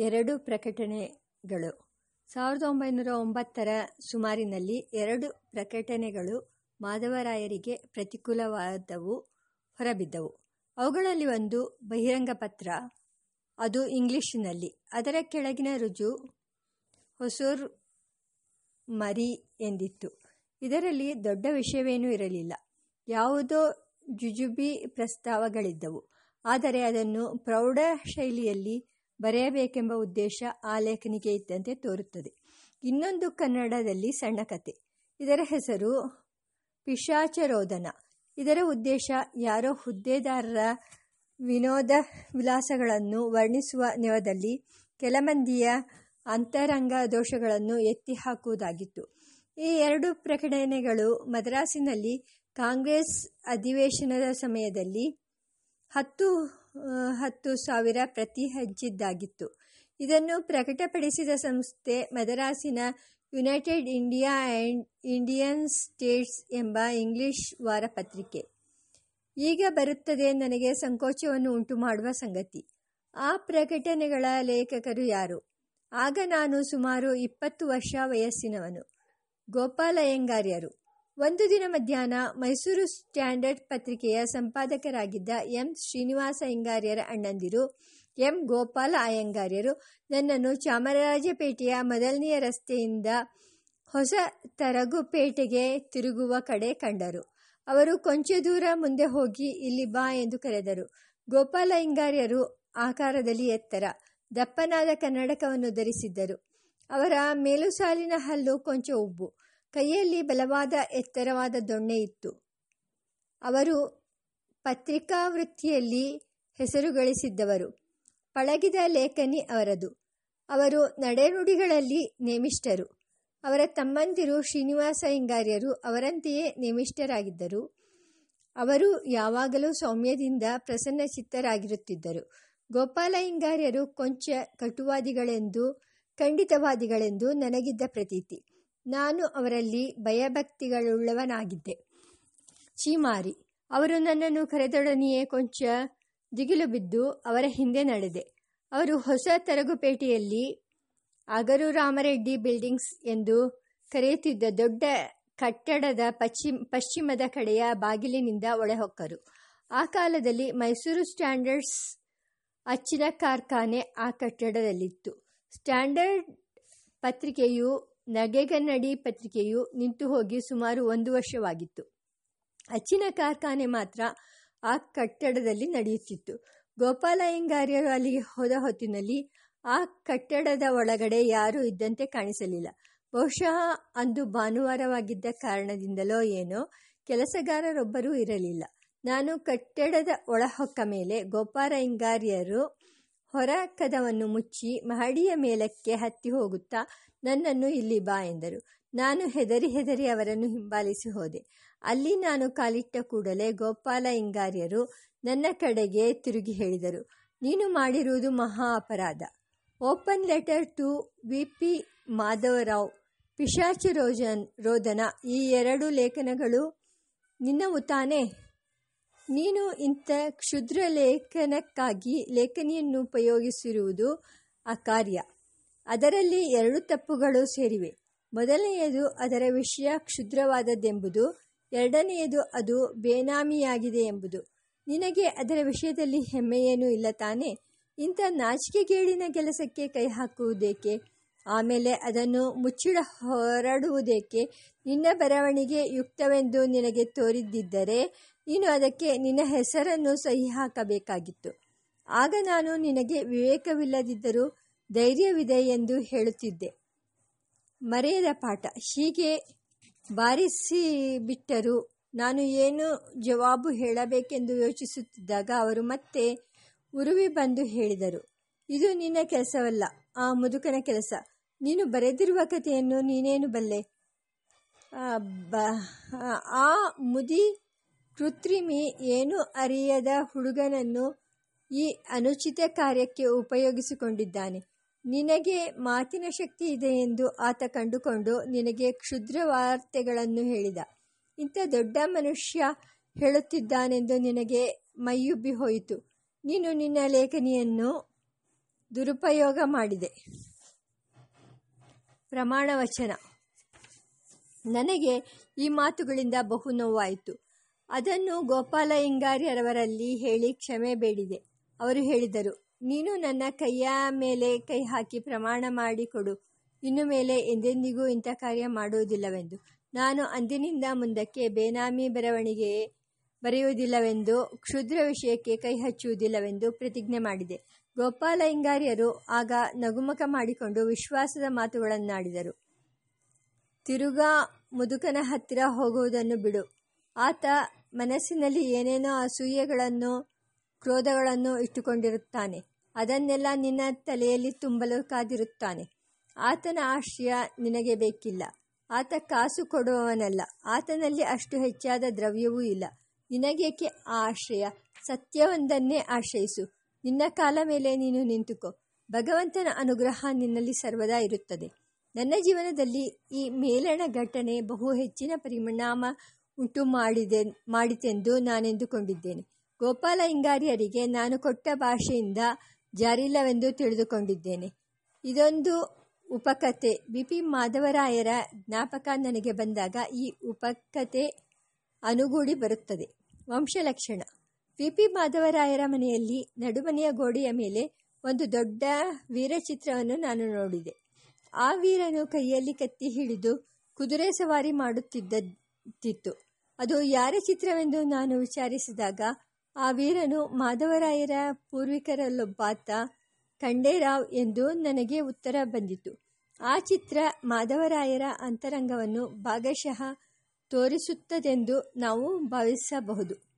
ಎರಡು ಪ್ರಕಟಣೆಗಳು ಸಾವಿರದ ಒಂಬೈನೂರ ಒಂಬತ್ತರ ಸುಮಾರಿನಲ್ಲಿ ಎರಡು ಪ್ರಕಟಣೆಗಳು ಮಾಧವರಾಯರಿಗೆ ಪ್ರತಿಕೂಲವಾದವು ಹೊರಬಿದ್ದವು. ಅವುಗಳಲ್ಲಿ ಒಂದು ಬಹಿರಂಗ ಪತ್ರ. ಅದು ಇಂಗ್ಲಿಷಿನಲ್ಲಿ. ಅದರ ಕೆಳಗಿನ ರುಜು ಹೊಸೂರ್ ಮರಿ ಎಂದಿತ್ತು. ಇದರಲ್ಲಿ ದೊಡ್ಡ ವಿಷಯವೇನೂ ಇರಲಿಲ್ಲ. ಯಾವುದೋ ಜುಜುಬಿ ಪ್ರಸ್ತಾವಗಳಿದ್ದವು. ಆದರೆ ಅದನ್ನು ಪ್ರೌಢಶೈಲಿಯಲ್ಲಿ ಬರೆಯಬೇಕೆಂಬ ಉದ್ದೇಶ ಆ ಲೇಖನಿಗೆ ಇದ್ದಂತೆ ತೋರುತ್ತದೆ. ಇನ್ನೊಂದು ಕನ್ನಡದಲ್ಲಿ ಸಣ್ಣ ಕತೆ. ಇದರ ಹೆಸರು ಪಿಶಾಚರೋದನ. ಇದರ ಉದ್ದೇಶ ಯಾರೋ ಹುದ್ದೆದಾರರ ವಿನೋದ ವಿಲಾಸಗಳನ್ನು ವರ್ಣಿಸುವ ನೆವದಲ್ಲಿ ಕೆಲ ಮಂದಿಯ ಅಂತರಂಗ ದೋಷಗಳನ್ನು ಎತ್ತಿ ಹಾಕುವುದಾಗಿತ್ತು. ಈ ಎರಡು ಪ್ರಕಟಣೆಗಳು ಮದ್ರಾಸಿನಲ್ಲಿ ಕಾಂಗ್ರೆಸ್ ಅಧಿವೇಶನದ ಸಮಯದಲ್ಲಿ ಹತ್ತು ಹತ್ತು ಸಾವಿರ ಪ್ರತಿ ಹಂಚಿದ್ದಾಗಿತ್ತು. ಇದನ್ನು ಪ್ರಕಟಪಡಿಸಿದ ಸಂಸ್ಥೆ ಮದರಾಸಿನ United India and Indian States ಎಂಬ ಇಂಗ್ಲಿಷ್ ವಾರಪತ್ರಿಕೆ. ಈಗ ಬರುತ್ತದೆ ನನಗೆ ಸಂಕೋಚವನ್ನು ಉಂಟು ಮಾಡುವ ಸಂಗತಿ. ಆ ಪ್ರಕಟಣೆಗಳ ಲೇಖಕರು ಯಾರು? ಆಗ ನಾನು ಸುಮಾರು ಇಪ್ಪತ್ತು ವರ್ಷ ವಯಸ್ಸಿನವನು. ಗೋಪಾಲಯ್ಯಂಗಾರ್ಯರು. ಒಂದು ದಿನ ಮಧ್ಯಾಹ್ನ ಮೈಸೂರು ಸ್ಟ್ಯಾಂಡರ್ಡ್ ಪತ್ರಿಕೆಯ ಸಂಪಾದಕರಾಗಿದ್ದ ಎಂ. ಶ್ರೀನಿವಾಸ ಅಯ್ಯಂಗಾರ್ಯರ ಅಣ್ಣಂದಿರು ಎಂ. ಗೋಪಾಲ ಅಯ್ಯಂಗಾರ್ಯರು ನನ್ನನ್ನು ಚಾಮರಾಜಪೇಟೆಯ ಮೊದಲನೆಯ ರಸ್ತೆಯಿಂದ ಹೊಸ ತರಗುಪೇಟೆಗೆ ತಿರುಗುವ ಕಡೆ ಕಂಡರು. ಅವರು ಕೊಂಚ ದೂರ ಮುಂದೆ ಹೋಗಿ ಇಲ್ಲಿ ಬಾ ಎಂದು ಕರೆದರು. ಗೋಪಾಲ ಅಯ್ಯಂಗಾರ್ಯರು ಆಕಾರದಲ್ಲಿ ಎತ್ತರ, ದಪ್ಪನಾದ ಕನ್ನಡಕವನ್ನು ಧರಿಸಿದ್ದರು. ಅವರ ಮೇಲುಸಾಲಿನ ಹಲ್ಲು ಕೊಂಚ ಉಬ್ಬು. ಕೈಯಲ್ಲಿ ಬಲವಾದ ಎತ್ತರವಾದ ದೊಣ್ಣೆ ಇತ್ತು. ಅವರು ಪತ್ರಿಕಾವೃತ್ತಿಯಲ್ಲಿ ಹೆಸರು ಗಳಿಸಿದ್ದವರು. ಪಳಗಿದ ಲೇಖನಿ ಅವರದು. ಅವರು ನಡೆನುಡಿಗಳಲ್ಲಿ ನೇಮಿಷ್ಠರು. ಅವರ ತಮ್ಮಂದಿರು ಶ್ರೀನಿವಾಸ ಹಿಂಗಾರ್ಯರು ಅವರಂತೆಯೇ ನೇಮಿಷ್ಠರಾಗಿದ್ದರು. ಅವರು ಯಾವಾಗಲೂ ಸೌಮ್ಯದಿಂದ ಪ್ರಸನ್ನಚಿತ್ತರಾಗಿರುತ್ತಿದ್ದರು. ಗೋಪಾಲಯ್ಯಂಗಾರ್ಯರು ಕೊಂಚ ಕಟುವಾದಿಗಳೆಂದೂ, ಖಂಡಿತವಾದಿಗಳೆಂದೂ ನನಗಿದ್ದ ಪ್ರತೀತಿ. ನಾನು ಅವರಲ್ಲಿ ಭಯಭಕ್ತಿಗಳುಳ್ಳವನಾಗಿದ್ದೆ. ಚೀಮಾರಿ ಅವರು ನನ್ನನ್ನು ಕರೆದೊಡನೆಯೇ ಕೊಂಚ ದಿಗಿಲುಬಿದ್ದು ಅವರ ಹಿಂದೆ ನಡೆದೆ. ಅವರು ಹೊಸ ತರಗುಪೇಟೆಯಲ್ಲಿ ಅಗರುರಾಮರೆಡ್ಡಿ ಬಿಲ್ಡಿಂಗ್ಸ್ ಎಂದು ಕರೆಯುತ್ತಿದ್ದ ದೊಡ್ಡ ಕಟ್ಟಡದ ಪಶ್ಚಿಮದ ಕಡೆಯ ಬಾಗಿಲಿನಿಂದ ಒಳಹೊಕ್ಕರು. ಆ ಕಾಲದಲ್ಲಿ ಮೈಸೂರು ಸ್ಟ್ಯಾಂಡರ್ಡ್ಸ್ ಅಚ್ಚಿನ ಕಾರ್ಖಾನೆ ಆ ಕಟ್ಟಡದಲ್ಲಿತ್ತು. ಸ್ಟ್ಯಾಂಡರ್ಡ್ ಪತ್ರಿಕೆಯೂ ನಗೆಗನ್ನಡಿ ನಿಂತು ಹೋಗಿ ಸುಮಾರು ಒಂದು ವರ್ಷವಾಗಿತ್ತು. ಅಚ್ಚಿನ ಕಾರ್ಖಾನೆ ಮಾತ್ರ ಆ ಕಟ್ಟಡದಲ್ಲಿ ನಡೆಯುತ್ತಿತ್ತು. ಗೋಪಾಲಯ್ಯಂಗಾರ್ಯರು ಅಲ್ಲಿಗೆ ಹೋದ ಹೊತ್ತಿನಲ್ಲಿ ಆ ಕಟ್ಟಡದ ಒಳಗಡೆ ಯಾರೂ ಇದ್ದಂತೆ ಕಾಣಿಸಲಿಲ್ಲ. ಬಹುಶಃ ಅಂದು ಭಾನುವಾರವಾಗಿದ್ದ ಕಾರಣದಿಂದಲೋ ಏನೋ ಕೆಲಸಗಾರರೊಬ್ಬರೂ ಇರಲಿಲ್ಲ. ನಾನು ಕಟ್ಟಡದ ಒಳಹೊಕ್ಕ ಮೇಲೆ ಗೋಪಾಲಯ್ಯಂಗಾರ್ಯರು ಹೊರಕದವನ್ನು ಮುಚ್ಚಿ ಮಹಡಿಯ ಮೇಲಕ್ಕೆ ಹತ್ತಿ ಹೋಗುತ್ತಾ ನನ್ನನ್ನು ಇಲ್ಲಿ ಬಾ ಎಂದರು. ನಾನು ಹೆದರಿ ಹೆದರಿ ಅವರನ್ನು ಹಿಂಬಾಲಿಸಿ ಹೋದೆ. ಅಲ್ಲಿ ನಾನು ಕಾಲಿಟ್ಟ ಕೂಡಲೇ ಗೋಪಾಲ ಇಂಗಾರ್ಯರು ನನ್ನ ಕಡೆಗೆ ತಿರುಗಿ ಹೇಳಿದರು, ನೀನು ಮಾಡಿರುವುದು ಮಹಾ ಅಪರಾಧ. Open letter to V. P. Madhavrao, ಪಿಶಾಚಿ ರೋಜನ್ ರೋದನ ಈ ಎರಡು ಲೇಖನಗಳು ನಿನ್ನವು ತಾನೇ? ನೀನು ಇಂಥ ಕ್ಷುದ್ರ ಲೇಖನಕ್ಕಾಗಿ ಲೇಖನಿಯನ್ನು ಉಪಯೋಗಿಸಿರುವುದು ಅಕಾರ್ಯ. ಅದರಲ್ಲಿ ಎರಡು ತಪ್ಪುಗಳು ಸೇರಿವೆ. ಮೊದಲನೆಯದು ಅದರ ವಿಷಯ ಕ್ಷುದ್ರವಾದದ್ದೆಂಬುದು. ಎರಡನೆಯದು ಅದು ಬೇನಾಮಿಯಾಗಿದೆ ಎಂಬುದು. ನಿನಗೆ ಅದರ ವಿಷಯದಲ್ಲಿ ಹೆಮ್ಮೆಯೇನೂ ಇಲ್ಲ ತಾನೇ? ಇಂಥ ನಾಚಿಕೆಗೇಡಿನ ಕೆಲಸಕ್ಕೆ ಕೈ ಹಾಕುವುದೇಕೆ ಆಮೇಲೆ ಅದನ್ನು ಮುಚ್ಚಿಡ ಹೊರಡುವುದೇಕೆ? ನಿನ್ನ ಬರವಣಿಗೆ ಯುಕ್ತವೆಂದು ನಿನಗೆ ತೋರಿದ್ದಿದ್ದರೆ ನೀನು ಅದಕ್ಕೆ ನಿನ್ನ ಹೆಸರನ್ನು ಸಹಿ ಹಾಕಬೇಕಾಗಿತ್ತು. ಆಗ ನಾನು ನಿನಗೆ ವಿವೇಕವಿಲ್ಲದಿದ್ದರೂ ಧೈರ್ಯವಿದೆ ಎಂದು ಹೇಳುತ್ತಿದ್ದೆ. ಮರೆಯದ ಪಾಠ. ಹೀಗೆ ಬಾರಿಸಿಬಿಟ್ಟರು. ನಾನು ಏನು ಜವಾಬು ಹೇಳಬೇಕೆಂದು ಯೋಚಿಸುತ್ತಿದ್ದಾಗ ಅವರು ಮತ್ತೆ ಉರುವಿ ಬಂದು ಹೇಳಿದರು, ಇದು ನಿನ್ನ ಕೆಲಸವಲ್ಲ, ಆ ಮುದುಕನ ಕೆಲಸ. ನೀನು ಬರೆದಿರುವ ಕಥೆಯನ್ನು ನೀನೇನು ಬಲ್ಲೆ? ಆ ಮುದಿ ಕೃತ್ರಿಮಿ ಏನು ಅರಿಯದ ಹುಡುಗನನ್ನು ಈ ಅನುಚಿತ ಕಾರ್ಯಕ್ಕೆ ಉಪಯೋಗಿಸಿಕೊಂಡಿದ್ದಾನೆ. ನಿನಗೆ ಮಾತಿನ ಶಕ್ತಿ ಇದೆ ಎಂದು ಆತ ಕಂಡುಕೊಂಡು ನಿನಗೆ ಕ್ಷುದ್ರ ವಾರ್ತೆಗಳನ್ನು ಹೇಳಿದ. ಇಂಥ ದೊಡ್ಡ ಮನುಷ್ಯ ಹೇಳುತ್ತಿದ್ದಾನೆಂದು ನಿನಗೆ ಮೈಯುಬ್ಬಿ ಹೋಯಿತು. ನೀನು ನಿನ್ನ ಲೇಖನಿಯನ್ನು ದುರುಪಯೋಗ ಮಾಡಿದೆ ಪ್ರಮಾಣವಚನ ನನಗೆ ಈ ಮಾತುಗಳಿಂದ ಬಹು ನೋವಾಯಿತು ಅದನ್ನು ಗೋಪಾಲ ಹೇಳಿ ಕ್ಷಮೆ ಬೇಡಿದೆ. ಅವರು ಹೇಳಿದರು, ನೀನು ನನ್ನ ಕೈಯ ಮೇಲೆ ಕೈ ಹಾಕಿ ಪ್ರಮಾಣ ಮಾಡಿಕೊಡು ಇನ್ನು ಮೇಲೆ ಎಂದೆಂದಿಗೂ ಇಂಥ ಕಾರ್ಯ ಮಾಡುವುದಿಲ್ಲವೆಂದು. ನಾನು ಅಂದಿನಿಂದ ಮುಂದಕ್ಕೆ ಬೇನಾಮಿ ಬರವಣಿಗೆ ಬರೆಯುವುದಿಲ್ಲವೆಂದು, ಕ್ಷುದ್ರ ವಿಷಯಕ್ಕೆ ಕೈ ಹಚ್ಚುವುದಿಲ್ಲವೆಂದು ಪ್ರತಿಜ್ಞೆ ಮಾಡಿದೆ. ಗೋಪಾಲ ಇಂಗಾರಿಯರು ಆಗ ನಗುಮುಖ ಮಾಡಿಕೊಂಡು ವಿಶ್ವಾಸದ ಮಾತುಗಳನ್ನಾಡಿದರು. ತಿರುಗಾ ಮುದುಕನ ಹತ್ತಿರ ಹೋಗುವುದನ್ನು ಬಿಡು. ಆತ ಮನಸ್ಸಿನಲ್ಲಿ ಏನೇನೋ ಅಸೂಯೆಗಳನ್ನು ಕ್ರೋಧಗಳನ್ನು ಇಟ್ಟುಕೊಂಡಿರುತ್ತಾನೆ. ಅದನ್ನೆಲ್ಲ ನಿನ್ನ ತಲೆಯಲ್ಲಿ ತುಂಬಲು ಕಾದಿರುತ್ತಾನೆ ಆತನ ಆಶ್ರಯ ನಿನಗೆ ಬೇಕಿಲ್ಲ. ಆತ ಕಾಸು ಕೊಡುವವನಲ್ಲ. ಆತನಲ್ಲಿ ಅಷ್ಟು ಹೆಚ್ಚಾದ ದ್ರವ್ಯವೂ ಇಲ್ಲ. ನಿನಗೇಕೆ ಆ ಆಶ್ರಯ? ಸತ್ಯವೊಂದನ್ನೇ ಆಶ್ರಯಿಸು. ನಿನ್ನ ಕಾಲ ಮೇಲೆ ನೀನು ನಿಂತುಕೋ. ಭಗವಂತನ ಅನುಗ್ರಹ ನಿನ್ನಲ್ಲಿ ಸರ್ವದಾ ಇರುತ್ತದೆ. ನನ್ನ ಜೀವನದಲ್ಲಿ ಈ ಮೇಲಣ ಘಟನೆ ಬಹು ಹೆಚ್ಚಿನ ಪರಿಣಾಮ ಉಂಟು ಮಾಡಿದೆ, ಮಾಡಿತೆಂದು ನಾನೆಂದುಕೊಂಡಿದ್ದೇನೆ ಗೋಪಾಲ ಇಂಗಾರಿಯರಿಗೆ ನಾನು ಕೊಟ್ಟ ಭಾಷೆಯಿಂದ ಜಾರಿಲ್ಲವೆಂದು ತಿಳಿದುಕೊಂಡಿದ್ದೇನೆ. ಇದೊಂದು ಉಪಕಥೆ ಬಿ. ಪಿ. ಮಾಧವರಾಯರ ಜ್ಞಾಪಕ ನನಗೆ ಬಂದಾಗ ಈ ಉಪಕಥೆ ಅನುಗೂಡಿ ಬರುತ್ತದೆ. ವಂಶಲಕ್ಷಣ ವಿ ಪಿ. ಮಾಧವರಾಯರ ಮನೆಯಲ್ಲಿ ನಡುಮನೆಯ ಗೋಡೆಯ ಮೇಲೆ ಒಂದು ದೊಡ್ಡ ವೀರಚಿತ್ರವನ್ನು ನಾನು ನೋಡಿದೆ. ಆ ವೀರನು ಕೈಯಲ್ಲಿ ಕತ್ತಿ ಹಿಡಿದು ಕುದುರೆ ಸವಾರಿ ಮಾಡುತ್ತಿದ್ದಿತ್ತು ಅದು ಯಾರ ಚಿತ್ರವೆಂದು ನಾನು ವಿಚಾರಿಸಿದಾಗ, ಆ ವೀರನು ಮಾಧವರಾಯರ ಪೂರ್ವಿಕರಲ್ಲೊಬ್ಬಾತ ಖಂಡೇರಾವ್ ಎಂದು ನನಗೆ ಉತ್ತರ ಬಂದಿತು. ಆ ಚಿತ್ರ ಮಾಧವರಾಯರ ಅಂತರಂಗವನ್ನು ಭಾಗಶಃ ತೋರಿಸುತ್ತದೆಂದು ನಾವು ಭಾವಿಸಬಹುದು.